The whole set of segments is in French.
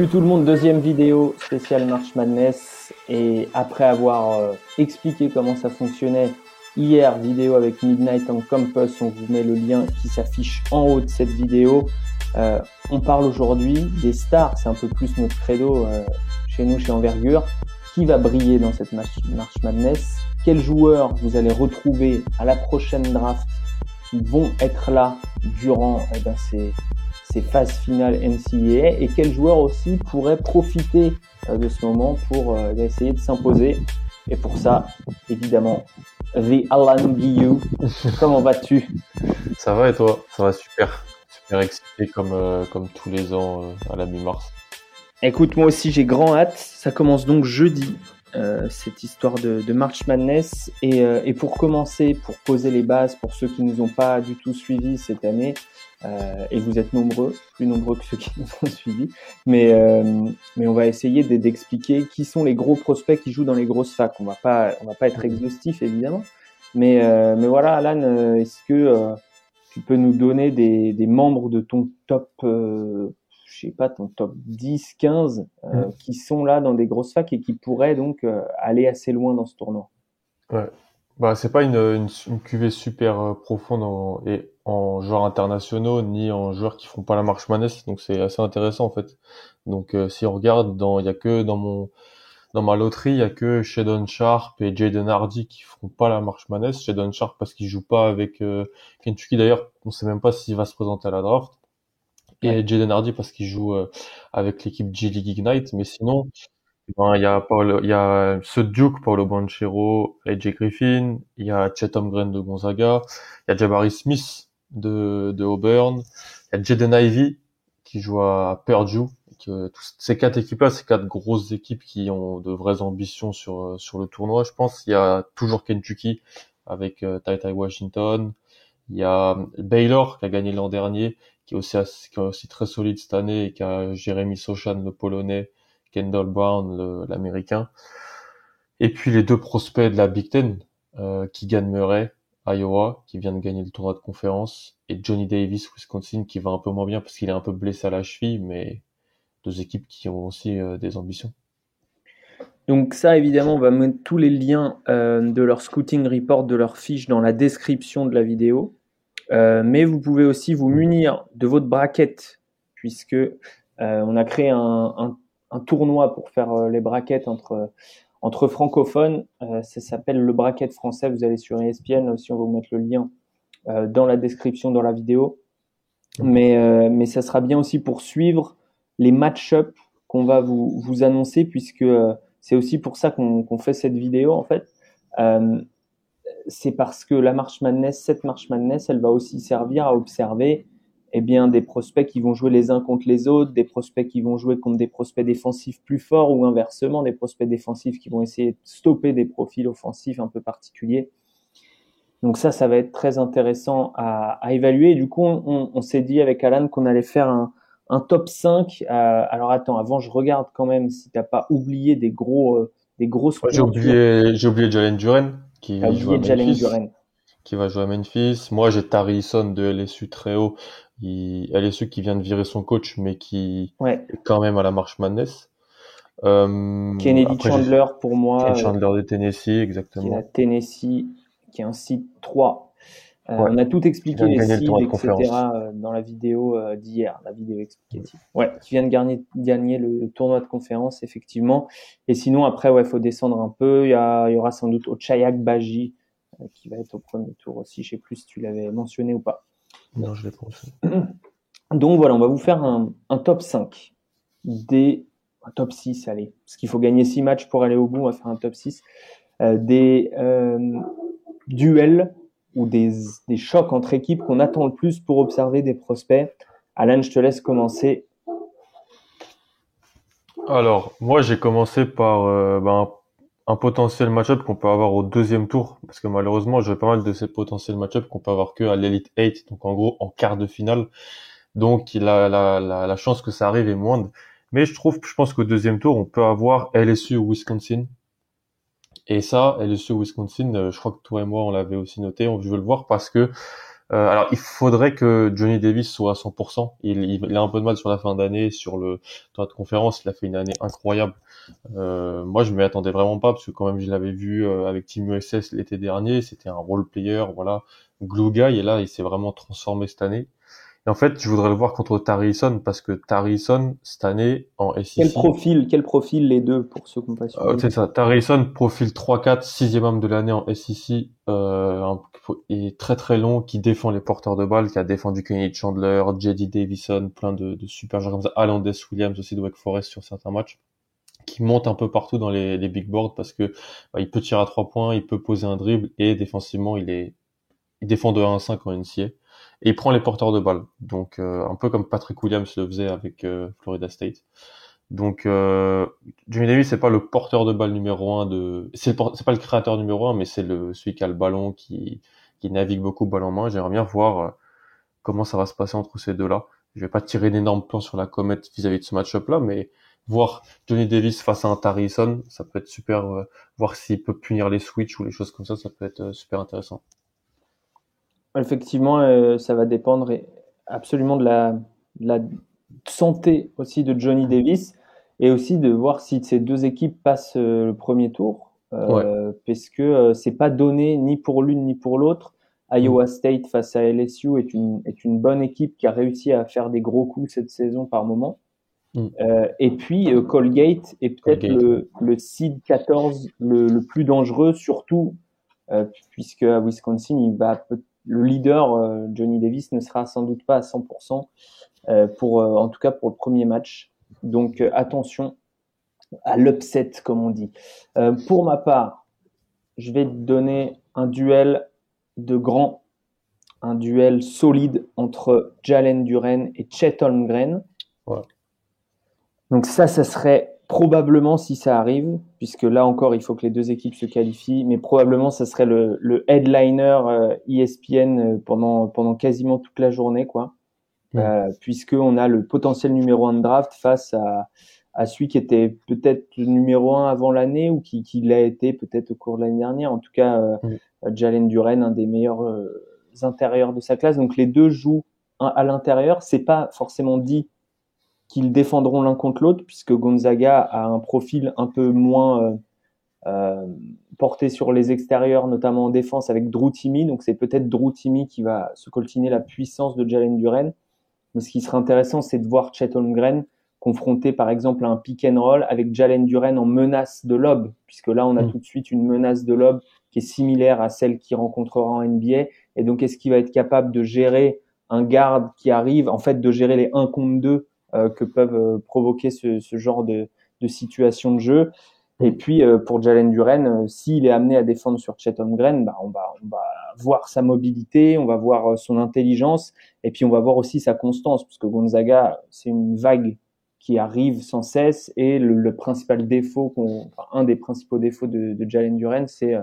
Salut tout le monde, deuxième vidéo spéciale March Madness. Et après avoir euh, expliqué comment ça fonctionnait hier, vidéo avec Midnight on Campus, on vous met le lien qui s'affiche en haut de cette vidéo. Euh, on parle aujourd'hui des stars, c'est un peu plus notre credo euh, chez nous, chez Envergure. Qui va briller dans cette March Madness? Quels joueurs vous allez retrouver à la prochaine draft qui vont être là durant eh ben, ces ces phases finales NCAA et quels joueurs aussi pourraient profiter euh, de ce moment pour euh, essayer de s'imposer. Et pour ça, évidemment, The Alan Guillou, comment vas-tu? Ça va et toi? Ça va super. Super excité comme, euh, comme tous les ans à la mi-mars. Écoute, moi aussi j'ai grand hâte. Ça commence donc jeudi, cette histoire de, de March Madness. Et, et, pour commencer, pour poser les bases pour ceux qui ne nous ont pas du tout suivis cette année, euh, et vous êtes nombreux, plus nombreux que ceux qui nous ont suivis. Mais, euh, mais on va essayer d'expliquer qui sont les gros prospects qui jouent dans les grosses facs. On va pas, on va pas être exhaustif évidemment. Mais, euh, mais voilà, Alan, euh, est-ce que euh, tu peux nous donner des, des membres de ton top, je sais pas, ton top 10, 15, mm. qui sont là dans des grosses facs et qui pourraient donc aller assez loin dans ce tournoi. Ouais. Bah, c'est pas une, une, une cuvée super profonde en, et en joueurs internationaux ni en joueurs qui font pas la marche manesse donc c'est assez intéressant en fait. Donc euh, si on regarde dans il y a que dans mon dans ma loterie il y a que Shadon Sharp et Jaden Hardy qui font pas la marche manesse Shadon Sharp parce qu'il joue pas avec euh, Kentucky. D'ailleurs on sait même pas s'il va se présenter à la draft et Jaden Hardy parce qu'il joue euh, avec l'équipe G League Ignite mais sinon ben, il y a Paolo, il y a ce Duke, Paulo Banchero, AJ Griffin, il y a Chetom Green de Gonzaga, il y a Jabari Smith de, de Auburn. Il y a Jaden Ivy qui joue à Purdue. Que, ces quatre équipes-là, ces quatre grosses équipes qui ont de vraies ambitions sur sur le tournoi, je pense. Il y a toujours Kentucky avec euh, Tai Tai Washington. Il y a Baylor qui a gagné l'an dernier, qui est aussi très solide cette année et qui a Jeremy Sochan le polonais, Kendall Brown l'américain. Et puis les deux prospects de la Big Ten, euh, Keegan Murray Iowa, qui vient de gagner le tournoi de conférence, et Johnny Davis, Wisconsin, qui va un peu moins bien parce qu'il est un peu blessé à la cheville, mais deux équipes qui ont aussi euh, des ambitions. Donc ça, évidemment, on va mettre tous les liens euh, de leur scouting report, de leur fiche dans la description de la vidéo. Euh, mais vous pouvez aussi vous munir de votre braquette, puisque on a créé un, tournoi pour faire les braquettes entre francophones. Euh, ça s'appelle le bracket français. Vous allez sur ESPN aussi, on va vous mettre le lien euh, dans la description dans la vidéo. Mais, euh, ça sera bien aussi pour suivre les match-up qu'on va vous annoncer, puisque c'est aussi pour ça qu'on fait cette vidéo en fait. C'est parce que la March Madness, cette March Madness, elle va aussi servir à observer eh bien, des prospects qui vont jouer les uns contre les autres, des prospects qui vont jouer contre des prospects défensifs plus forts ou inversement, des prospects défensifs qui vont essayer de stopper des profils offensifs un peu particuliers. Donc ça, ça va être très intéressant à, à évaluer. Du coup, on, on s'est dit avec Alan qu'on allait faire un, un top 5. Euh, alors attends, avant, je regarde quand même si t'as pas oublié des gros, euh, des grosses. j'ai oublié, j'ai oublié Jalen Duren qui joue à Duren. Qui va jouer à Memphis. Moi, j'ai Tarison de LSU très haut il, ceux qui vient de virer son coach, mais qui est quand même à la marche Madness. Euh, Kennedy Chandler pour moi. Kennedy Chandler de Tennessee, exactement. Qui est à Tennessee, qui est un site 3. Euh, On a tout expliqué les sites, etc. Euh, dans la vidéo euh, d'hier, la vidéo explicative. Ouais, qui vient de gagner, gagner le tournoi de conférence, effectivement. Et sinon, après, ouais, faut descendre un peu. Il y, a, il y aura sans doute Ochayak Baji, euh, qui va être au premier tour aussi. Je sais plus si tu l'avais mentionné ou pas. Non, je l'ai pensé. Donc voilà, on va vous faire un, un, top 5 des un top 6, allez, parce qu'il faut gagner 6 matchs pour aller au bout, on va faire un top 6 euh, des duels ou des, des chocs entre équipes qu'on attend le plus pour observer des prospects. Alan, je te laisse commencer. Alors, moi j'ai commencé par euh, ben, un potentiel match-up qu'on peut avoir au deuxième tour, parce que malheureusement, j'ai pas mal de ces potentiels match-up qu'on peut avoir que à l'Elite 8, donc en gros en quart de finale. Donc la, la, la, la chance que ça arrive est moindre. Mais je trouve, je pense qu'au deuxième tour, on peut avoir LSU ou Wisconsin. Et ça, LSU Wisconsin, euh, je crois que toi et moi, on l'avait aussi noté, on veut le voir parce que Euh, alors, il faudrait que Johnny Davis soit à 100%. Il, il, a un peu de mal sur la fin d'année, sur le tour de conférence. Il a fait une année incroyable. Euh, moi, je m'y attendais vraiment pas parce que quand même, je l'avais vu euh, avec Team USS l'été dernier. C'était un role player, voilà, glue guy. Et là, il s'est vraiment transformé cette année. Et en fait, je voudrais le voir contre Tarison parce que Tarison cette année en SEC. Quel profil, quel profil les deux pour ceux qui pas euh, C'est ça. Tarison profil 3-4, sixième homme de l'année en SEC, euh, est très très long, qui défend les porteurs de balles, qui a défendu Kenny Chandler, J.D. Davison, plein de, de super joueurs comme ça, Alandis Williams aussi de Wake Forest sur certains matchs qui monte un peu partout dans les, les big boards parce que bah, il peut tirer à trois points, il peut poser un dribble et défensivement il est il défend de 1 à 5 en NCA et il prend les porteurs de balles. Donc euh, un peu comme Patrick Williams le faisait avec euh, Florida State. Donc euh, Jimmy Davis c'est pas le porteur de balle numéro un de c'est pas le créateur numéro un mais c'est le celui qui a le ballon qui qui navigue beaucoup balle en main. J'aimerais bien voir euh, comment ça va se passer entre ces deux-là. Je vais pas tirer d'énormes plans sur la comète vis-à-vis de ce match-up là mais voir Johnny Davis face à un Tarison, ça peut être super voir s'il peut punir les switches ou les choses comme ça, ça peut être super intéressant. Effectivement, euh, ça va dépendre absolument de la, la, santé aussi de Johnny Davis et aussi de voir si ces deux équipes passent euh, le premier tour, euh, parce que c'est pas donné ni pour l'une ni pour l'autre. Iowa mm. State face à LSU est une, est une bonne équipe qui a réussi à faire des gros coups cette saison par moment. Mm. Euh, et puis Colgate est peut-être le, le seed 14 le, le, plus dangereux, surtout puisque à Wisconsin il va peut le leader euh, Johnny Davis ne sera sans doute pas à 100% euh, pour, euh, en tout cas pour le premier match. Donc attention à l'upset comme on dit. pour ma part, je vais te donner un duel de grands, un duel solide entre Jalen Duren et Chet Holmgren. Donc ça, ça serait probablement si ça arrive, puisque là encore il faut que les deux équipes se qualifient, mais probablement ça serait le, le headliner euh, ESPN euh, pendant pendant quasiment toute la journée, quoi, euh, puisque on a le potentiel numéro un de draft face à à celui qui était peut-être numéro un avant l'année ou qui, qui l'a été peut-être au cours de l'année dernière. En tout cas, euh, Jalen Duren, un des meilleurs intérieurs de sa classe. Donc les deux jouent à l'intérieur. C'est pas forcément dit qu'ils défendront l'un contre l'autre, puisque Gonzaga a un profil un peu moins euh, euh, porté sur les extérieurs, notamment en défense avec Drew Timmy. Donc c'est peut-être Drew Timmy qui va se coltiner la puissance de Jalen Duren. Mais ce qui serait intéressant, c'est de voir Chet Holmgren confronté par exemple à un pick and roll avec Jalen Duren en menace de lob, puisque là on a mm. tout de suite une menace de lob qui est similaire à celle qu'il rencontrera en NBA. Et donc est-ce qu'il va être capable de gérer un garde qui arrive, en fait de gérer les 1 contre 2 euh, que peuvent euh, provoquer ce, ce genre de, de, situation de jeu. Et puis euh, pour Jalen Duren, s'il est amené à défendre sur Chet Holmgren, bah, on, va, on va voir sa mobilité, on va voir son intelligence, et puis on va voir aussi sa constance, parce que Gonzaga, c'est une vague qui arrive sans cesse, et le, le principal défaut, enfin, un des principaux défauts de, de Jalen Duren, c'est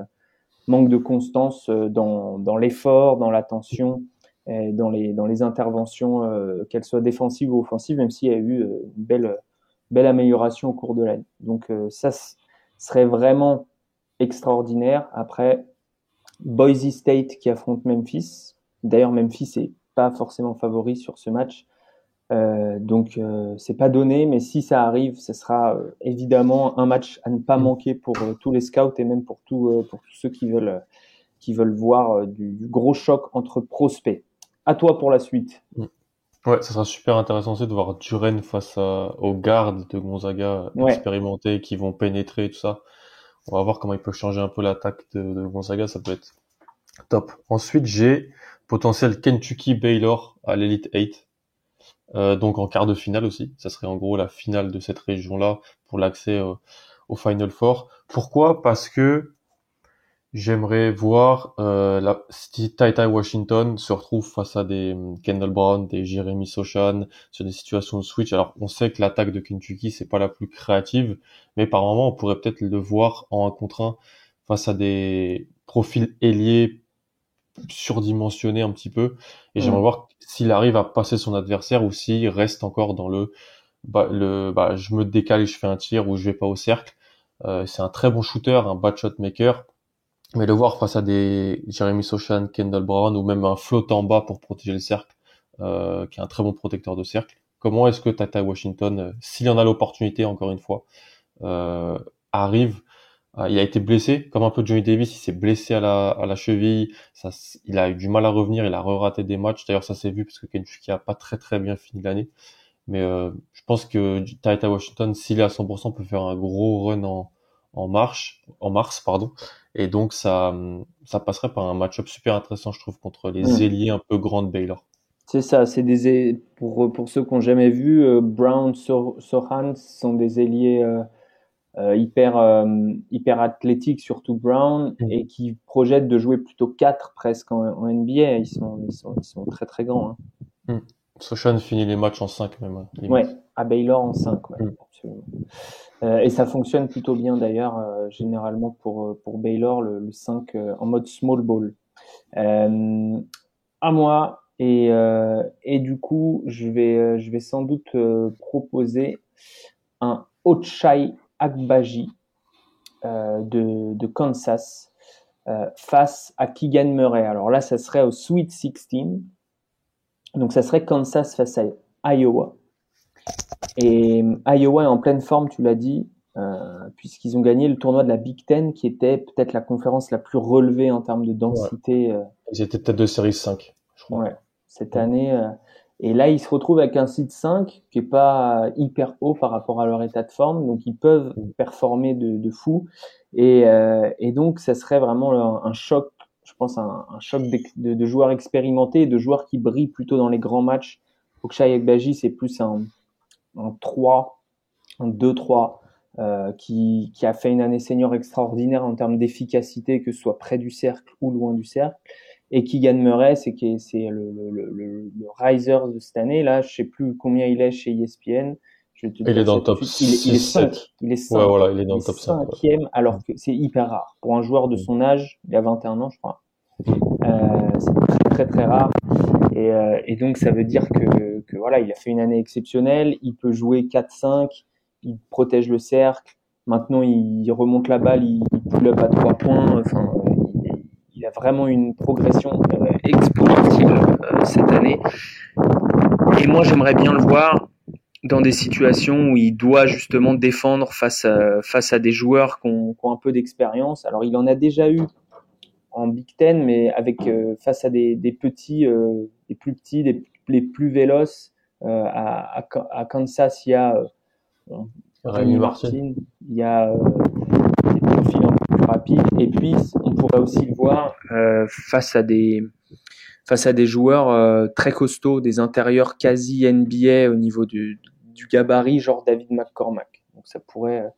manque de constance dans, dans l'effort, dans l'attention dans les, dans les interventions, euh, qu'elles soient défensives ou offensives, même s'il y a eu euh, une belle, belle amélioration au cours de l'année. Donc euh, ça serait vraiment extraordinaire. Après, Boise State qui affronte Memphis. D'ailleurs, Memphis est pas forcément favori sur ce match. Euh, donc euh, c'est pas donné, mais si ça arrive, ce sera évidemment un match à ne pas mm. manquer pour tous les scouts et même pour, tout, pour tous ceux qui veulent, qui veulent voir du, du, gros choc entre prospects. À toi pour la suite. Mm. Ouais, ça sera super intéressant aussi de voir Duren face aux gardes de Gonzaga expérimentés qui vont pénétrer tout ça. On va voir comment il peut changer un peu l'attaque de, Gonzaga, ça peut être top. Ensuite, j'ai potentiel Kentucky Baylor à l'Elite 8. Euh, donc en quart de finale aussi. Ça serait en gros la finale de cette région-là pour l'accès euh, au Final Four. Pourquoi? Parce que J'aimerais voir euh, la, si Tai Washington se retrouve face à des hum, Kendall Brown, des Jeremy Sochan sur des situations de switch. Alors on sait que l'attaque de Kentucky c'est pas la plus créative, mais par moment on pourrait peut-être le voir en un contre un face à des profils ailiers surdimensionnés un petit peu. Et j'aimerais mm. voir s'il arrive à passer son adversaire ou s'il reste encore dans le bah, le bah, je me décale et je fais un tir ou je vais pas au cercle. Euh, c'est un très bon shooter, un bad shot maker Mais le voir face à des Jeremy Sochan, Kendall Brown ou même un flotte en bas pour protéger le cercle, euh, qui est un très bon protecteur de cercle. Comment est-ce que Tata Washington, euh, s'il en a l'opportunité, encore une fois, euh, arrive il a été blessé, comme un peu Johnny Davis, il s'est blessé à la, à la cheville, ça, il a eu du mal à revenir, il a re-raté des matchs. D'ailleurs, ça s'est vu parce que Kentucky a pas très très bien fini l'année. Mais euh, je pense que Tata Washington, s'il est à 100%, peut faire un gros run en, en marche, en mars, pardon. Et donc ça, ça passerait par un match-up super intéressant, je trouve, contre les ailiers un peu grands de Baylor. C'est ça, c'est des pour pour ceux qui n'ont jamais vu, euh, Brown, Sohan sont des ailiers euh, euh, hyper hyper athlétiques, surtout Brown, mm. et qui projettent de jouer plutôt 4 presque en, NBA. Ils sont ils sont ils sont très très grands. Hein. Mm. Sochan finit les matchs en 5 même. Hein, ouais, à Baylor en 5, ouais, absolument. Euh, et ça fonctionne plutôt bien d'ailleurs, euh, généralement pour, euh, pour Baylor, le, le 5 en mode small ball. à moi, et, et du coup, je vais, je vais sans doute proposer un Ochai Agbaji de, de Kansas face à Keegan Murray. Alors là, ça serait au Sweet 16. Donc ça serait Kansas face à Iowa. Et euh, Iowa est en pleine forme, tu l'as dit, euh, puisqu'ils ont gagné le tournoi de la Big Ten, qui était peut-être la conférence la plus relevée en termes de densité. Euh. Ils étaient peut-être de série 5, je crois. Ouais, cette année. Euh, et là, ils se retrouvent avec un site 5 qui est pas hyper haut par rapport à leur état de forme, donc ils peuvent mm. performer de, de fou. Et, euh, et, donc, ça serait vraiment un, choc, je pense, un, un choc de, de, joueurs expérimentés, de joueurs qui brillent plutôt dans les grands matchs. Okshay Ekbaji, c'est plus un, un 3, un 2-3, euh, qui, qui, a fait une année senior extraordinaire en termes d'efficacité, que ce soit près du cercle ou loin du cercle. Et Keegan Murray, c'est c'est le, le, le, le, riser de cette année. Là, je sais plus combien il est chez ESPN. Je te il est dans le top 6, il, est 5. Il est 5. Ouais, voilà, il est dans le top 5. Cinquième, alors que c'est hyper rare. Pour un joueur de mm. son âge, il a 21 ans, je crois. Euh, c'est très, très, très rare. Et, euh, et, donc, ça veut dire que, voilà, il a fait une année exceptionnelle. Il peut jouer 4-5. Il protège le cercle. Maintenant, il remonte la balle. Il pull up à 3 points. Enfin, il, il a vraiment une progression euh, exponentielle euh, cette année. Et moi, j'aimerais bien le voir dans des situations où il doit justement défendre face à, face à des joueurs qui ont, qui ont un peu d'expérience. Alors, il en a déjà eu en Big Ten, mais avec euh, face à des, des petits, euh, des plus petits, des, les plus véloces. Euh, à, à, Kansas, il y a Rémi Martin, il y a des profils un peu plus rapides, et puis on pourrait aussi le voir face à des face à des joueurs très costauds, des intérieurs quasi NBA au niveau du, du gabarit, genre David McCormack. Donc ça pourrait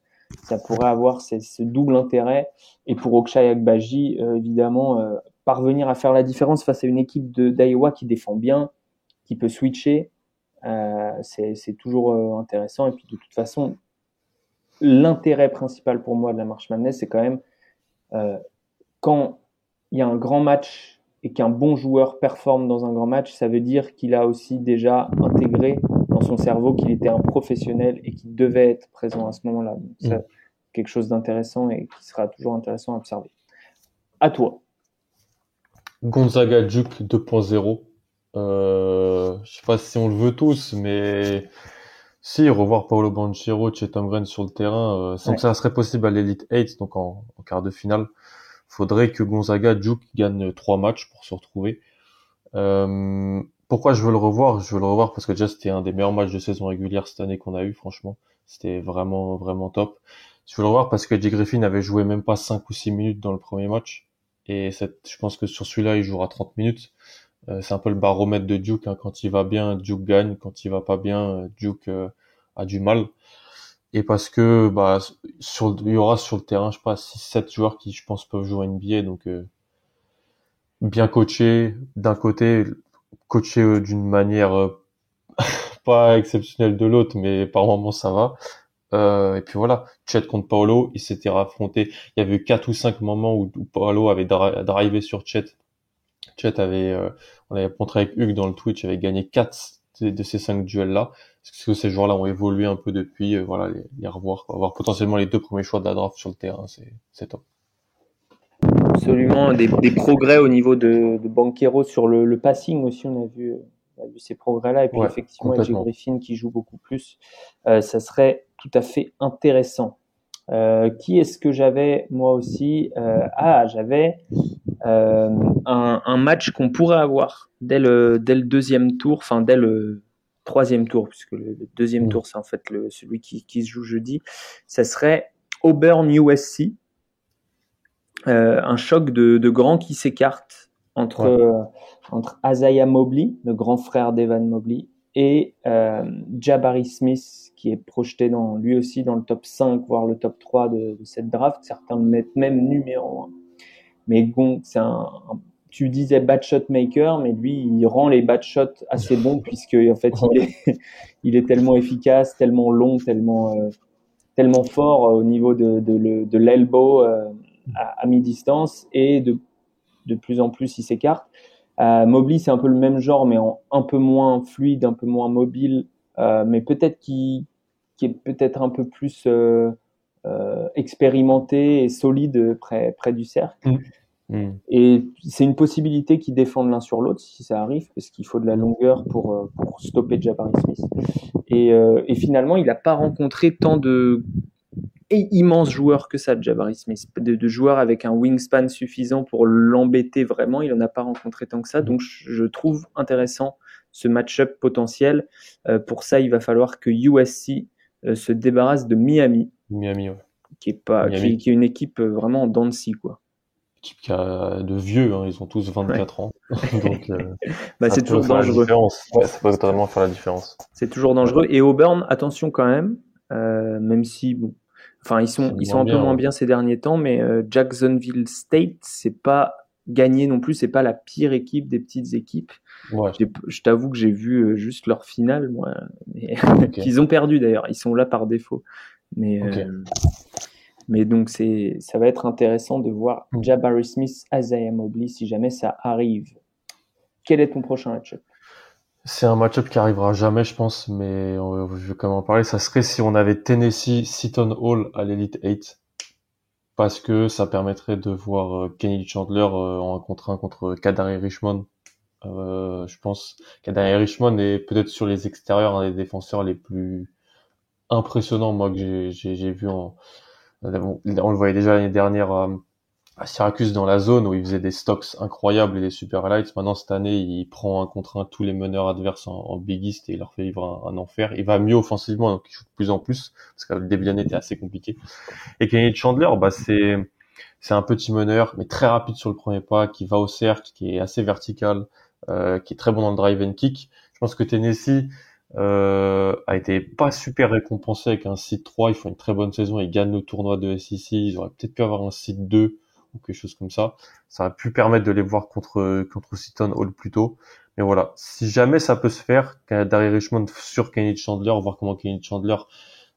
ça pourrait avoir ce, double intérêt. Et pour Okshay Agbaji, euh, évidemment, euh, parvenir à faire la différence face à une équipe d'Iowa qui défend bien, qui peut switcher, euh, c'est toujours euh, intéressant. Et puis de toute façon, l'intérêt principal pour moi de la marche Madness, c'est quand même quand il y a un grand match et qu'un bon joueur performe dans un grand match, ça veut dire qu'il a aussi déjà intégré son cerveau qu'il était un professionnel et qu'il devait être présent à ce moment-là. C'est mm. quelque chose d'intéressant et qui sera toujours intéressant à observer. À toi. Gonzaga Duke 2.0. Euh, je sais pas si on le veut tous, mais si revoir Paolo Banchero, Chet Green sur le terrain, euh, sans que ça serait possible à l'Elite 8, donc en, quart de finale, faudrait que Gonzaga Duke gagne trois matchs pour se retrouver. Euh, pourquoi je veux le revoir? Je veux le revoir parce que déjà c'était un des meilleurs matchs de saison régulière cette année qu'on a eu, franchement. C'était vraiment, vraiment top. Je veux le revoir parce que Jay Griffin avait joué même pas 5 ou 6 minutes dans le premier match. Et je pense que sur celui-là, il jouera 30 minutes. Euh, c'est un peu le baromètre de Duke. Hein. Quand il va bien, Duke gagne. Quand il va pas bien, Duke euh, a du mal. Et parce que bah sur, il y aura sur le terrain, je sais pas, 6-7 joueurs qui, je pense, peuvent jouer NBA. Donc euh, bien coaché d'un côté coaché euh, d'une manière euh, pas exceptionnelle de l'autre, mais par moments ça va. Euh, et puis voilà, Chet contre Paolo, il s'était affronté. Il y avait eu quatre ou cinq moments où, Paolo avait drivé sur Chet. Chet avait, on avait montré avec Hugues dans le Twitch, avait gagné quatre de, ces cinq duels là. Est-ce que ces joueurs-là ont évolué un peu depuis? Voilà, les, revoir, quoi. avoir potentiellement les deux premiers choix de la draft sur le terrain, c'est top. Absolument des, progrès au niveau de, de Banquero sur le, passing aussi. On a vu, on a vu ces progrès-là. Et puis effectivement, avec Griffin qui joue beaucoup plus, euh, ça serait tout à fait intéressant. Euh, qui est-ce que j'avais moi aussi euh, Ah, j'avais un, un, match qu'on pourrait avoir dès le, dès le deuxième tour, enfin dès le troisième tour, puisque le, deuxième mm. tour c'est en fait le, celui qui, qui, se joue jeudi. Ça serait Auburn USC, euh, un choc de, de grands qui s'écartent entre euh, entre Isaiah Mobley, le grand frère d'Evan Mobley, et euh, Jabari Smith, qui est projeté dans, lui aussi dans le top 5, voire le top 3 de, cette draft. Certains le mettent même numéro 1. Mais bon, c'est un, tu disais bad shot maker, mais lui, il rend les bad shots assez bons puisque en fait, il est, il est tellement efficace, tellement long, tellement, euh, tellement fort au niveau de, de, de l'elbow euh, à, à mi-distance et de, de plus en plus, il s'écarte. Euh, Mobley, c'est un peu le même genre, mais en, un peu moins fluide, un peu moins mobile, euh, mais peut-être qui, qui est peut-être un peu plus euh, euh, expérimenté et solide près, près du cercle. Mm. Mm. Et c'est une possibilité qu'ils défendent l'un sur l'autre si ça arrive, parce qu'il faut de la longueur pour, pour stopper Jabari Smith. Et, euh, et finalement, il n'a pas rencontré tant de immense joueur que ça, Jabari Smith. De, de joueurs avec un wingspan suffisant pour l'embêter vraiment, il n'en a pas rencontré tant que ça. Donc je trouve intéressant ce match-up potentiel. Euh, pour ça, il va falloir que USC euh, se débarrasse de Miami. Miami, ouais. Qui est pas, Qui, qui, est une équipe euh, vraiment en dents de scie, quoi. Équipe qui a de vieux, hein, ils ont tous 24 ans. Donc, euh, bah, c'est toujours dangereux. Ouais, ça peut totalement faire la différence. C'est toujours dangereux. Et Auburn, attention quand même, euh, même si bon, Enfin, ils sont, ils sont un peu moins bien ces derniers temps, mais euh, Jacksonville State, c'est pas gagné non plus, c'est pas la pire équipe des petites équipes. Ouais. Je t'avoue que j'ai vu euh, juste leur finale, moi, mais qu'ils ont perdu d'ailleurs. Ils sont là par défaut. Mais, euh, mais donc c'est, ça va être intéressant de voir hmm. Jabari Smith, Isaiah Mobley si jamais ça arrive. Quel est ton prochain match-up? C'est un match-up qui arrivera jamais, je pense, mais je vais quand même en parler. Ça serait si on avait Tennessee Seton Hall à l'Elite 8, parce que ça permettrait de voir euh, Kenny Chandler euh, en contre un contre Kadari Richmond. Euh, je pense Kadari Richmond est peut-être sur les extérieurs un des défenseurs les plus impressionnants, moi, que j'ai vu en... On le voyait déjà l'année dernière Syracuse dans la zone où il faisait des stocks incroyables et des super highlights. Maintenant cette année, il prend un contre un tous les meneurs adverses en, Big East et il leur fait vivre un, enfer. Il va mieux offensivement, donc il joue de plus en plus parce que le début d'année était assez compliqué. Et Kenny Chandler, bah c'est c'est un petit meneur mais très rapide sur le premier pas, qui va au cercle, qui est assez vertical, euh, qui est très bon dans le drive and kick. Je pense que Tennessee euh, a été pas super récompensé avec un site 3. Ils font une très bonne saison, ils gagnent le tournoi de SEC. Ils auraient peut-être pu avoir un site 2 ou quelque chose comme ça. Ça a pu permettre de les voir contre contre Seaton Hall plus tôt. Mais voilà, si jamais ça peut se faire, Darry Richmond sur Kenny Chandler, voir comment Kenny Chandler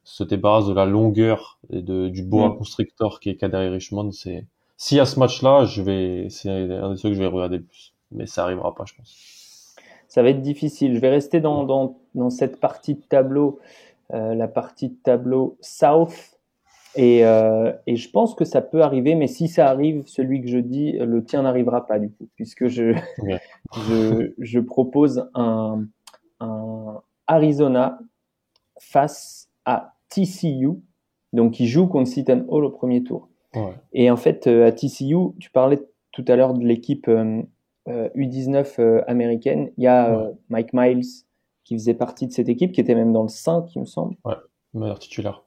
se débarrasse de la longueur et de, du boa mm. constructeur qui est Kadari Richmond, c'est s'il y a ce match-là, je vais, c'est un des ceux que je vais regarder le plus. Mais ça arrivera pas, je pense. Ça va être difficile. Je vais rester dans, dans, dans cette partie de tableau, euh, la partie de tableau South et, euh, et, je pense que ça peut arriver, mais si ça arrive, celui que je dis, le tien n'arrivera pas du coup, puisque je, je, je, propose un, un, Arizona face à TCU, donc qui joue contre Seton Hall au premier tour. Ouais. Et en fait, euh, à TCU, tu parlais tout à l'heure de l'équipe euh, U19 euh, américaine. Il y a Mike Miles qui faisait partie de cette équipe, qui était même dans le 5, il me semble. Ouais, meilleur titulaire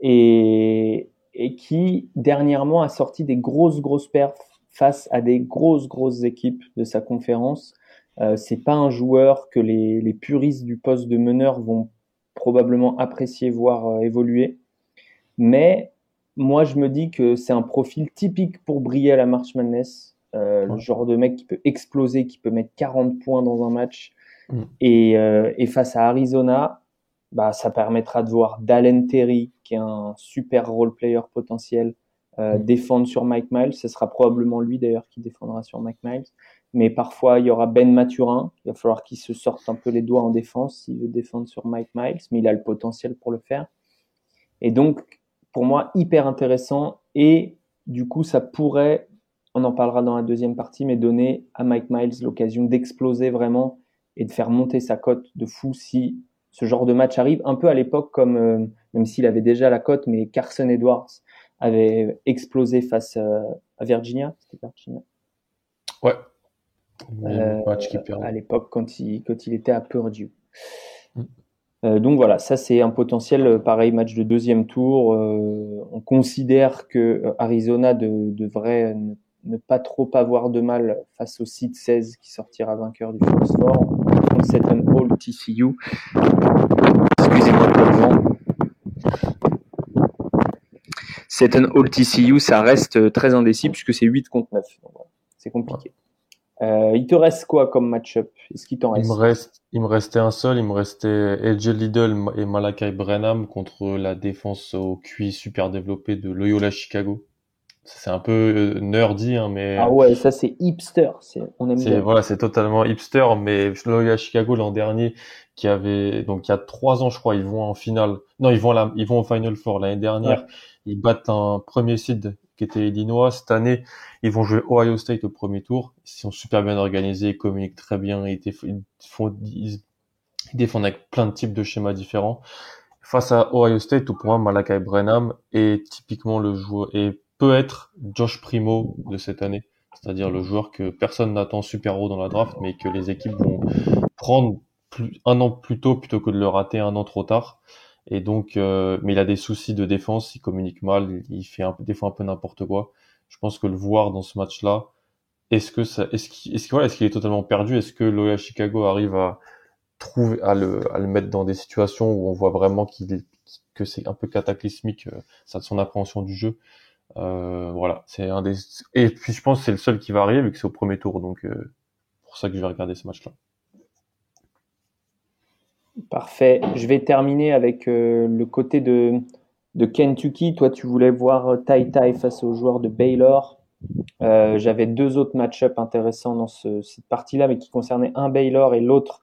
et, et qui dernièrement a sorti des grosses grosses perfs face à des grosses grosses équipes de sa conférence. Euh, c'est pas un joueur que les, les, puristes du poste de meneur vont probablement apprécier voir euh, évoluer, mais moi je me dis que c'est un profil typique pour briller à la March Madness, euh, le genre de mec qui peut exploser, qui peut mettre 40 points dans un match. Mm. Et, euh, et face à Arizona, bah, ça permettra de voir Dalen Terry, qui est un super role player potentiel, euh, mm. défendre sur Mike Miles. Ce sera probablement lui d'ailleurs qui défendra sur Mike Miles. Mais parfois, il y aura Ben Maturin. Il va falloir qu'il se sorte un peu les doigts en défense s'il veut défendre sur Mike Miles, mais il a le potentiel pour le faire. Et donc, pour moi, hyper intéressant. Et du coup, ça pourrait on en parlera dans la deuxième partie, mais donner à Mike Miles l'occasion d'exploser vraiment et de faire monter sa cote de fou si ce genre de match arrive. Un peu à l'époque comme, euh, même s'il avait déjà la cote, mais Carson Edwards avait explosé face euh, à Virginia. C'était Virginia. Ouais. Euh, à l'époque quand il, quand il était à Purdue. Mm. donc voilà, ça c'est un potentiel pareil match de deuxième tour. on considère que Arizona devrait ne pas trop avoir de mal face au site 16 qui sortira vainqueur du Fox Four. C'est un All TCU. Excusez-moi pour le vent. C'est un All TCU, ça reste très indécis puisque c'est 8 contre 9. C'est compliqué. Euh, il te reste quoi comme match-up? Est-ce qu'il t'en reste? Il me reste, il me restait un seul. Il me restait AJ Liddle et Malakai Brenham contre la défense au QI super développé de Loyola Chicago c'est un peu euh, nerdy, hein, mais. Ah ouais, ça c'est hipster. C'est, on aime bien. Voilà, c'est totalement hipster, mais à Chicago l'an dernier, qui avait, donc il y a trois ans, je crois, ils vont en finale. Non, ils vont là, ils vont au Final Four l'année dernière. Ils battent un premier seed qui était Illinois. Cette année, ils vont jouer Ohio State au premier tour. Ils sont super bien organisés, ils communiquent très bien, ils, font, ils défendent avec plein de types de schémas différents. Face à Ohio State, au point Malakai Brenham est typiquement le joueur, et peut être Josh Primo de cette année, c'est-à-dire le joueur que personne n'attend super haut dans la draft, mais que les équipes vont prendre un an plus tôt plutôt que de le rater un an trop tard. Et donc, euh, mais il a des soucis de défense, il communique mal, il fait des fois un peu n'importe quoi. Je pense que le voir dans ce match-là, est-ce que ça, est-ce qu'il, est-ce qu'il est totalement perdu? Est-ce que Loya Chicago arrive à trouver, à le, à le mettre dans des situations où on voit vraiment qu'il, que c'est un peu cataclysmique, euh, ça son appréhension du jeu? Euh, voilà, c'est un des et puis je pense que c'est le seul qui va arriver vu que c'est au premier tour, donc euh, pour ça que je vais regarder ce match-là. Parfait. Je vais terminer avec euh, le côté de, de Kentucky. Toi, tu voulais voir Tai Tai face aux joueurs de Baylor. J'avais deux autres match-up intéressants dans ce, cette partie-là, mais qui concernaient un Baylor et l'autre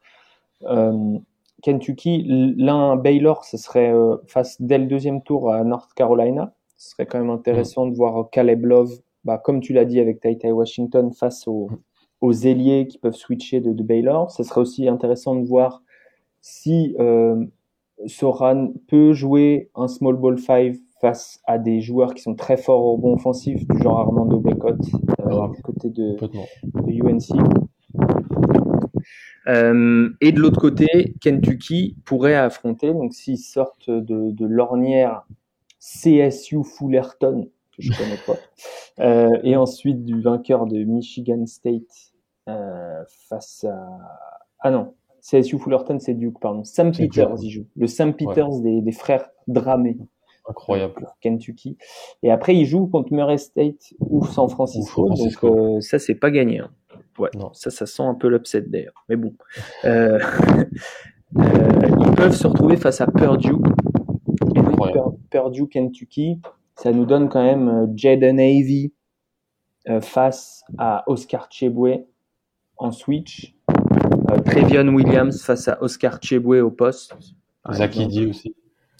Kentucky. L'un Baylor, ce serait face dès le deuxième tour à North Carolina. Ce serait quand même intéressant de voir Caleb Love, bah, comme tu l'as dit avec Tai Washington, face aux, aux ailiers qui peuvent switcher de, de, Baylor. Ce serait aussi intéressant de voir si euh, Soran peut jouer un small ball 5 face à des joueurs qui sont très forts au rebond offensif, du genre Armando Becott, euh, du côté de, de UNC. Euh, et de l'autre côté, Kentucky pourrait affronter, donc s'ils sortent de, de l'ornière CSU Fullerton, que je connais pas, euh, et ensuite du vainqueur de Michigan State euh, face à... Ah non, CSU Fullerton, c'est Duke, pardon. Sam Peters y joue. Le Sam Peters des, des, frères Dramé. Incroyable. Pour Kentucky. Et après, il joue contre Murray State ou San Francisco. Donc, euh, ça, c'est pas gagné. Hein. Ouais, non. ça, ça sent un peu l'upset d'ailleurs. Mais bon. Euh, euh, ils peuvent se retrouver face à Purdue Purdue, Kentucky, ça nous donne quand même euh, Jaden Avey euh, face à Oscar Cheboué en switch. Euh, Trevion Williams face à Oscar Cheboué au poste. Zakidi aussi.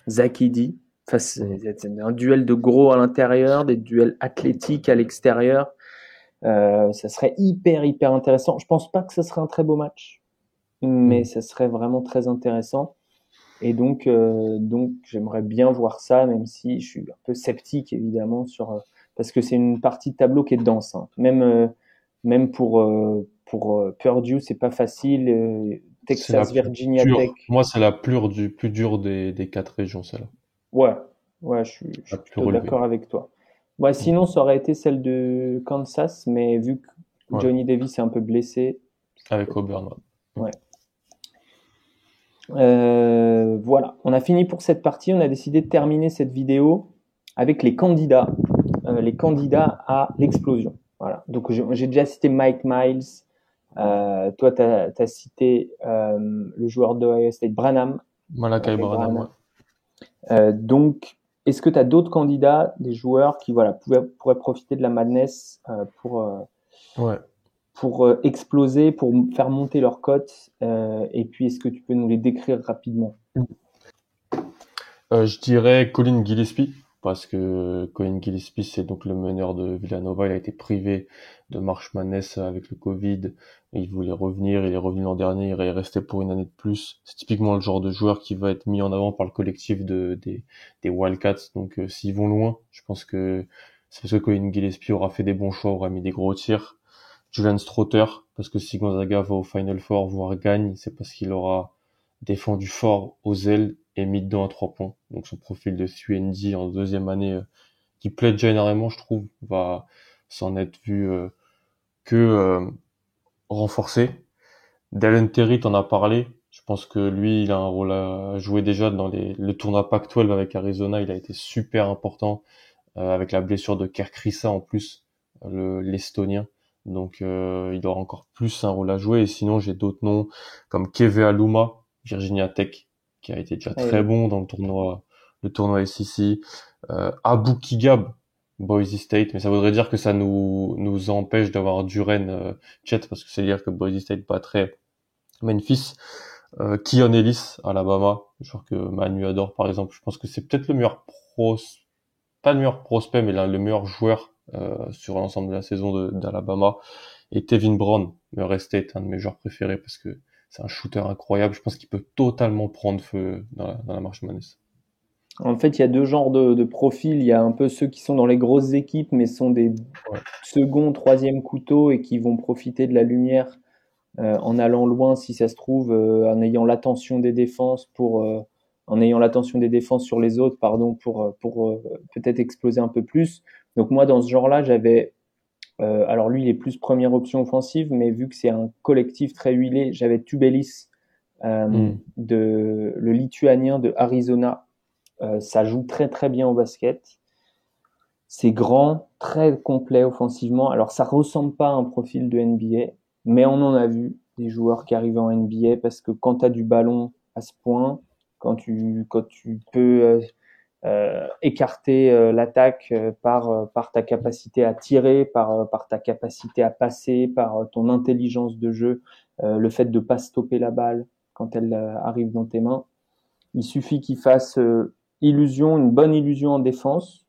Zakidi. Un duel de gros à l'intérieur, des duels athlétiques à l'extérieur. ça serait hyper, hyper intéressant. Je pense pas que ce serait un très beau match, mais mm. ça serait vraiment très intéressant. Et donc, euh, donc j'aimerais bien voir ça, même si je suis un peu sceptique évidemment sur euh, parce que c'est une partie de tableau qui est dense. Hein. Même euh, même pour pour Purdue, c'est pas facile. Texas, Virginia Tech. Moi, c'est la plus du plus dure des, des quatre régions, celle-là. Ouais, ouais, je suis, je suis d'accord avec toi. Ouais, sinon, ça aurait été celle de Kansas, mais vu que Johnny Davis est un peu blessé. Avec Auburn. Ouais. Euh, voilà, on a fini pour cette partie. On a décidé de terminer cette vidéo avec les candidats, euh, les candidats à l'explosion. Voilà. Donc j'ai déjà cité Mike Miles. Euh, toi, tu as, cité euh, le joueur de Ohio State, Branham. Malakai Branham. Euh, donc, est-ce que tu as d'autres candidats, des joueurs qui voilà pourraient profiter de la madness pour ouais pour euh, exploser, pour faire monter leur cote euh, Et puis, est-ce que tu peux nous les décrire rapidement? Euh, Je dirais Colin Gillespie, parce que Cohen Gillespie, c'est donc le meneur de Villanova. Il a été privé de March Madness avec le Covid. Il voulait revenir. Il est revenu l'an dernier. Il est resté pour une année de plus. C'est typiquement le genre de joueur qui va être mis en avant par le collectif de, des, des Wildcats. Donc, s'ils vont loin, je pense que c'est parce que Cohen Gillespie aura fait des bons choix, aura mis des gros tirs. Julian Strother, parce que si Gonzaga va au Final Four, voire gagne, c'est parce qu'il aura défendu fort aux ailes et mis dedans à trois points. Donc son profil de CUND en deuxième année, euh, qui plaît déjà énormément, je trouve, va s'en être vu euh, que euh, renforcé. Dallin Terry, t'en as parlé. Je pense que lui, il a un rôle à jouer déjà dans le tournoi Pac-12 avec Arizona. Il a été super important avec la blessure de Kerkrissa en plus, l'Estonien. Donc il aura encore plus un rôle à jouer. Et sinon, j'ai d'autres noms comme Keve Aluma, Virginia Tech, qui a été déjà très bon dans le tournoi, le tournoi SEC. Euh, Abu Kigab, Boise State, mais ça voudrait dire que ça nous nous empêche d'avoir Duren euh, Chet parce que c'est dire que Boise State battrait Memphis. Euh, Keon Ellis, Alabama, genre que Manu adore par exemple. Je pense que c'est peut-être le meilleur pros, pas le meilleur prospect, mais le meilleur joueur euh, sur l'ensemble de la saison d'Alabama. Et Tevin Brown, me State, un de mes joueurs préférés parce que c'est un shooter incroyable. Je pense qu'il peut totalement prendre feu dans la, marche Manus. En fait, il y a deux genres de, profils. Il y a un peu ceux qui sont dans les grosses équipes, mais sont des second, troisième couteaux et qui vont profiter de la lumière euh, en allant loin, si ça se trouve, euh, en ayant l'attention des défenses pour, euh, en ayant l'attention des défenses sur les autres, pardon, pour, pour peut-être exploser un peu plus. Donc moi, dans ce genre-là, j'avais euh, alors lui, il est plus première option offensive, mais vu que c'est un collectif très huilé, j'avais Tubelis, euh, hmm. de, le lituanien de Arizona. Euh, ça joue très très bien au basket. C'est grand, très complet offensivement. Alors ça ressemble pas à un profil de NBA, mais on en a vu des joueurs qui arrivent en NBA parce que quand tu as du ballon à ce point, quand tu, quand tu peux écarter euh, l'attaque euh, par, par ta capacité à tirer, par, par ta capacité à passer, par ton intelligence de jeu, le fait de pas stopper la balle quand elle arrive dans tes mains. Il suffit qu'il fasse illusion, une bonne illusion en défense,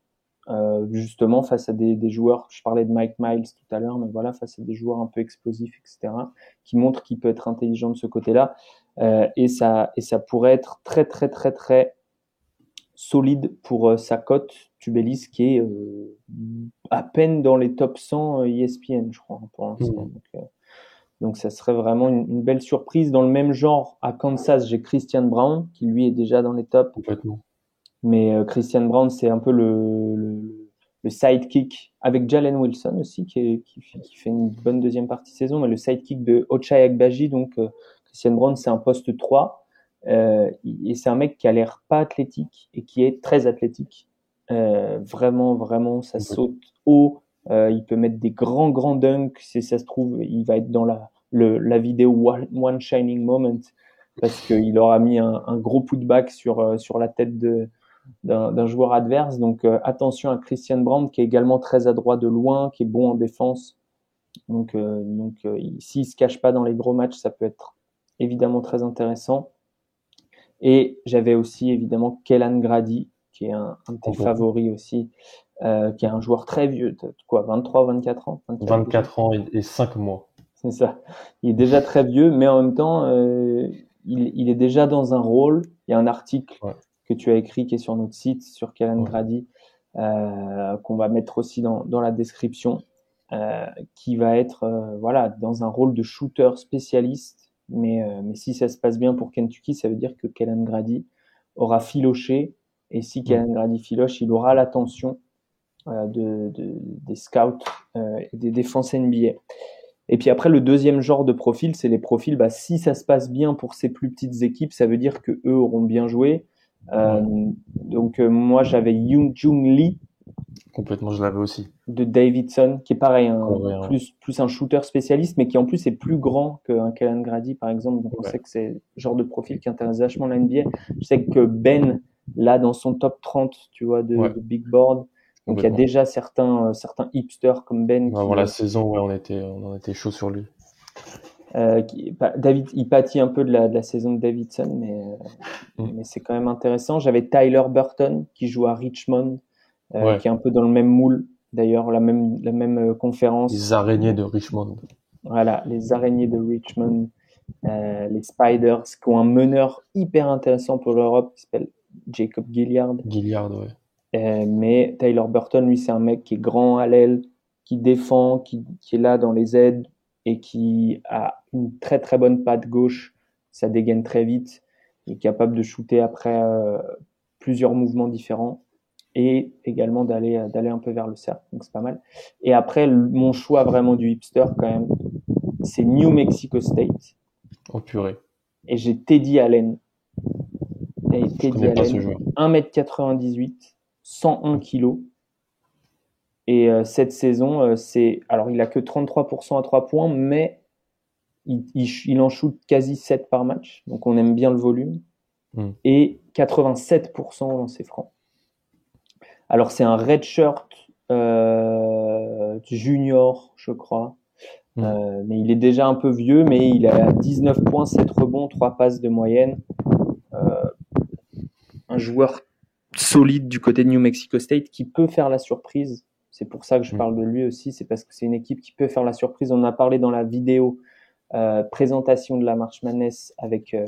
justement face à des, des, joueurs. Je parlais de Mike Miles tout à l'heure, mais voilà, face à des joueurs un peu explosifs, etc., qui montrent qu'il peut être intelligent de ce côté-là. Euh, et ça, et ça pourrait être très, très, très, très solide pour euh, sa cote Tubelis qui est euh, à peine dans les top 100 ESPN, euh, je crois, pour l'instant. Mmh. Donc, ça serait vraiment une, belle surprise. Dans le même genre, à Kansas, j'ai Christian Brown, qui lui est déjà dans les tops. Complètement. Mais Christian Brown, c'est un peu le, le, sidekick, avec Jalen Wilson aussi, qui, qui, fait une bonne deuxième partie de saison, mais le sidekick de Ochai Agbaji. Donc, Christian Brown, c'est un poste 3. Euh, et c'est un mec qui a l'air pas athlétique et qui est très athlétique. Euh, vraiment, vraiment, ça saute haut. Euh, il peut mettre des grands, grands dunks. Si ça se trouve, il va être dans la, le, la vidéo One Shining Moment parce qu'il aura mis un, un, gros putback sur, sur la tête de, d'un joueur adverse. Donc attention à Christian Brandt qui est également très adroit de loin, qui est bon en défense. Donc, donc s'il se cache pas dans les gros matchs, ça peut être évidemment très intéressant. Et j'avais aussi évidemment Kellan Grady, qui est un, un de tes favoris aussi, euh, qui est un joueur très vieux, quoi, 23, 24 ans 24, ans et, 5 mois. C'est ça. Il est déjà très vieux, mais en même temps, euh, il, il, est déjà dans un rôle. Il y a un article que tu as écrit qui est sur notre site, sur Kellan Grady, euh, qu'on va mettre aussi dans, dans la description, euh, qui va être euh, voilà dans un rôle de shooter spécialiste mais, euh, mais si ça se passe bien pour Kentucky, ça veut dire que Kellen Grady aura filoché. Et si Kellen Grady filoche, il aura l'attention euh, de, de, des scouts euh, et des défenses NBA. Et puis après, le deuxième genre de profil, c'est les profils. Bah, si ça se passe bien pour ces plus petites équipes, ça veut dire que eux auront bien joué. Euh, donc moi, j'avais Young Jung Lee Complètement, je l'avais aussi. De Davidson, qui est pareil, un, plus, plus un shooter spécialiste, mais qui en plus est plus grand qu'un Kellen Grady, par exemple. Donc on sait que c'est le genre de profil qui intéresse vachement la NBA. Je sais que Ben, là, dans son top 30, tu vois, de, Big Board, donc il y a déjà certains, euh, certains hipsters comme Ben. Avant la saison, ouais, on était, on était chaud sur lui. Euh, qui, David, il pâtit un peu de la, de la saison de Davidson, mais, mm. mais c'est quand même intéressant. J'avais Tyler Burton qui joue à Richmond qui est un peu dans le même moule. D'ailleurs, la même, la même conférence. Les araignées de Richmond. Voilà, les araignées de Richmond, les Spiders, qui ont un meneur hyper intéressant pour l'Europe, qui s'appelle Jacob Gilliard. Gilliard, ouais. Euh, mais Tyler Burton, lui, c'est un mec qui est grand à l'aile, qui défend, qui, qui, est là dans les aides et qui a une très très bonne patte gauche. Ça dégaine très vite. Il est capable de shooter après euh, plusieurs mouvements différents et également d'aller d'aller un peu vers le cercle. Donc c'est pas mal. Et après, mon choix vraiment du hipster quand même, c'est New Mexico State. Oh purée. Et j'ai Teddy Allen. Et Teddy Allen, 1m98 101 kilos. Et euh, cette saison, euh, c'est alors il a que 33% à 3 points, mais il, il, en shoot quasi 7 par match, donc on aime bien le volume. Hmm. Et 87% au lancer franc. Alors c'est un red shirt euh, junior, je crois. Hmm. mais il est déjà un peu vieux, mais il a 19 points, 7 rebonds, 3 passes de moyenne. un joueur solide du côté de New Mexico State qui peut faire la surprise. C'est pour ça que je mm. parle de lui aussi, c'est parce que c'est une équipe qui peut faire la surprise. On en a parlé dans la vidéo euh, présentation de la March Madness avec euh,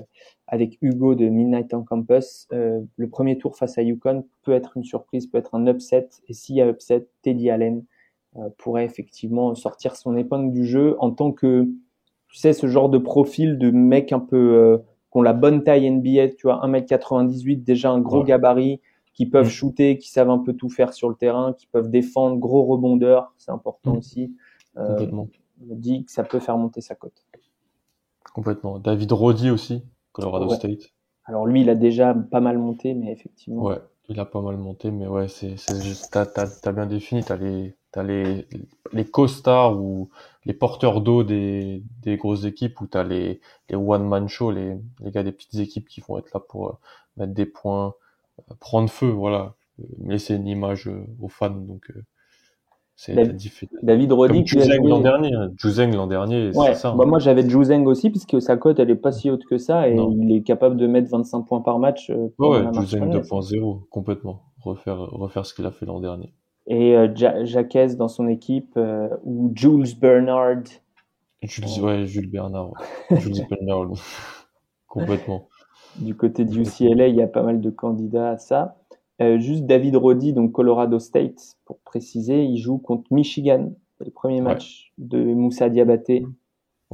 avec Hugo de Midnight on Campus. Euh, le premier tour face à Yukon peut être une surprise, peut être un upset. Et s'il y a upset, Teddy Allen euh, pourrait effectivement sortir son épingle du jeu en tant que tu sais ce genre de profil de mec un peu euh, qui ont la bonne taille NBA, tu vois, 1m98, déjà un gros gabarit, qui peuvent mm. shooter, qui savent un peu tout faire sur le terrain, qui peuvent défendre, gros rebondeurs, c'est important mm. aussi. Euh. On dit que ça peut faire monter sa cote. Complètement. David Roddy aussi, Colorado State. Alors lui, il a déjà pas mal monté, mais effectivement. Ouais, il a pas mal monté, mais ouais, c'est juste, t'as as, bien défini, t'as les les les co-stars ou les porteurs d'eau des des grosses équipes, ou t'as les les one man show, les les gars des petites équipes qui vont être là pour euh, mettre des points, prendre feu, voilà, laisser une image euh, aux fans. Donc, euh, c'est difficile. David Roddy, Juzeng l'an dernier. Juzeng l'an dernier, c'est ça. Bah, moi, j'avais Juzeng aussi, puisque sa cote, elle est pas si haute que ça, et il est capable de mettre 25 points par match. Euh, ouais, Juzeng 2.0, complètement. Refaire, refaire ce qu'il a fait l'an dernier. Et euh, Jacques dans son équipe, ou Jules Bernard. Jules, ouais, Jules Bernard. Jules Bernard, complètement. Du côté du UCLA, il y a pas mal de candidats à ça. Euh, juste David Roddy, donc Colorado State, pour préciser, il joue contre Michigan. C'est le premier match de Moussa Diabaté.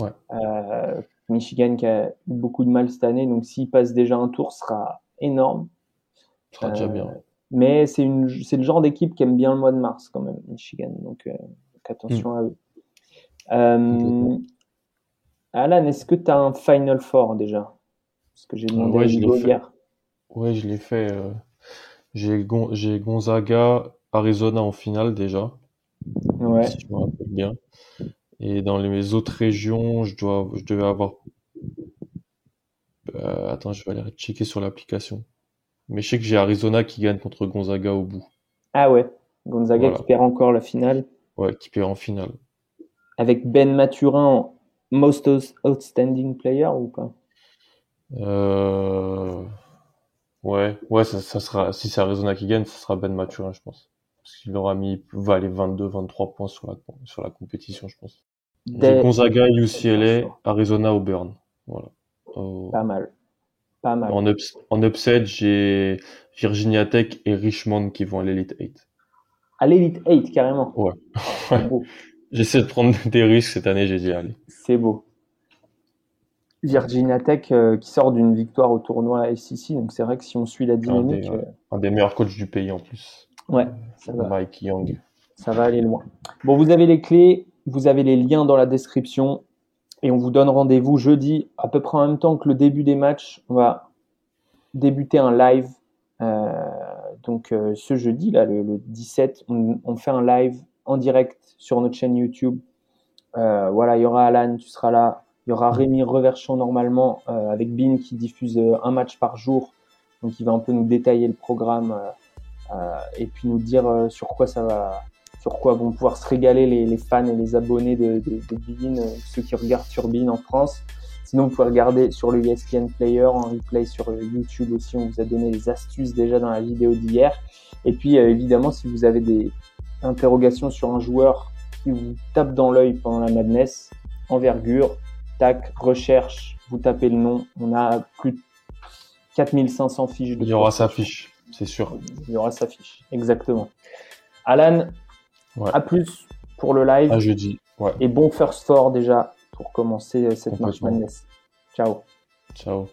Ouais. Euh, Michigan qui a eu beaucoup de mal cette année, donc s'il passe déjà un tour, ce sera énorme. Ce sera déjà bien. Euh, mais c'est le genre d'équipe qui aime bien le mois de mars quand même, Michigan. Donc, attention mm. à eux. Alan, est-ce que tu as un Final Four déjà? Ce que j'ai demandé ouais, hier. Ouais, je l'ai fait. Euh, j'ai Gonzaga, Arizona en finale déjà. Ouais. Si je me rappelle bien. Et dans les autres régions, je dois, je devais avoir. Euh, attends, je vais aller checker sur l'application. Mais je sais que j'ai Arizona qui gagne contre Gonzaga au bout. Ah ouais. Gonzaga qui perd encore la finale. Ouais, qui perd en finale. Avec Ben Maturin, most outstanding player ou pas? Euh... Ouais, ouais, ça, ça, sera, si c'est Arizona qui gagne, ça sera Ben Maturin, je pense. Parce qu'il aura mis, va aller 22, 23 points sur la, sur la compétition, je pense. Gonzaga, UCLA, Arizona, Auburn. Voilà. Pas mal. Pas mal. En, en upset, j'ai Virginia Tech et Richmond qui vont à l'Elite 8. À l'Elite 8, carrément. Ouais. J'essaie de prendre des risques cette année, j'ai dit allez. C'est beau. Virginia Tech euh, qui sort d'une victoire au tournoi SEC, donc c'est vrai que si on suit la dynamique. Euh, un des, meilleurs coachs du pays en plus. Ouais, ça va. Mike Young. Ça va aller loin. Bon, vous avez les clés, vous avez les liens dans la description et on vous donne rendez-vous jeudi à peu près en même temps que le début des matchs. On va débuter un live. Euh, donc ce jeudi, là, le, 17, on, on, fait un live en direct sur notre chaîne YouTube. voilà, il y aura Alan, tu seras là. Il y aura Rémi Reverchant normalement euh, avec Bin qui diffuse euh, un match par jour. Donc il va un peu nous détailler le programme euh, et puis nous dire sur quoi ça va, sur quoi vont pouvoir se régaler les, les fans et les abonnés de, de, de Bean, ceux qui regardent sur Bean en France. Sinon, vous pouvez regarder sur le ESPN Player, en replay sur YouTube aussi. On vous a donné les astuces déjà dans la vidéo d'hier. Et puis, évidemment, si vous avez des interrogations sur un joueur qui vous tape dans l'œil pendant la madness, envergure, tac, recherche, vous tapez le nom. On a plus de 4500 fiches. De Il y aura sa fiche, c'est sûr. Il y aura sa fiche, exactement. Alan, à plus pour le live. À jeudi. Ouais. Et bon first four déjà pour commencer cette marche madness. Ciao. Ciao.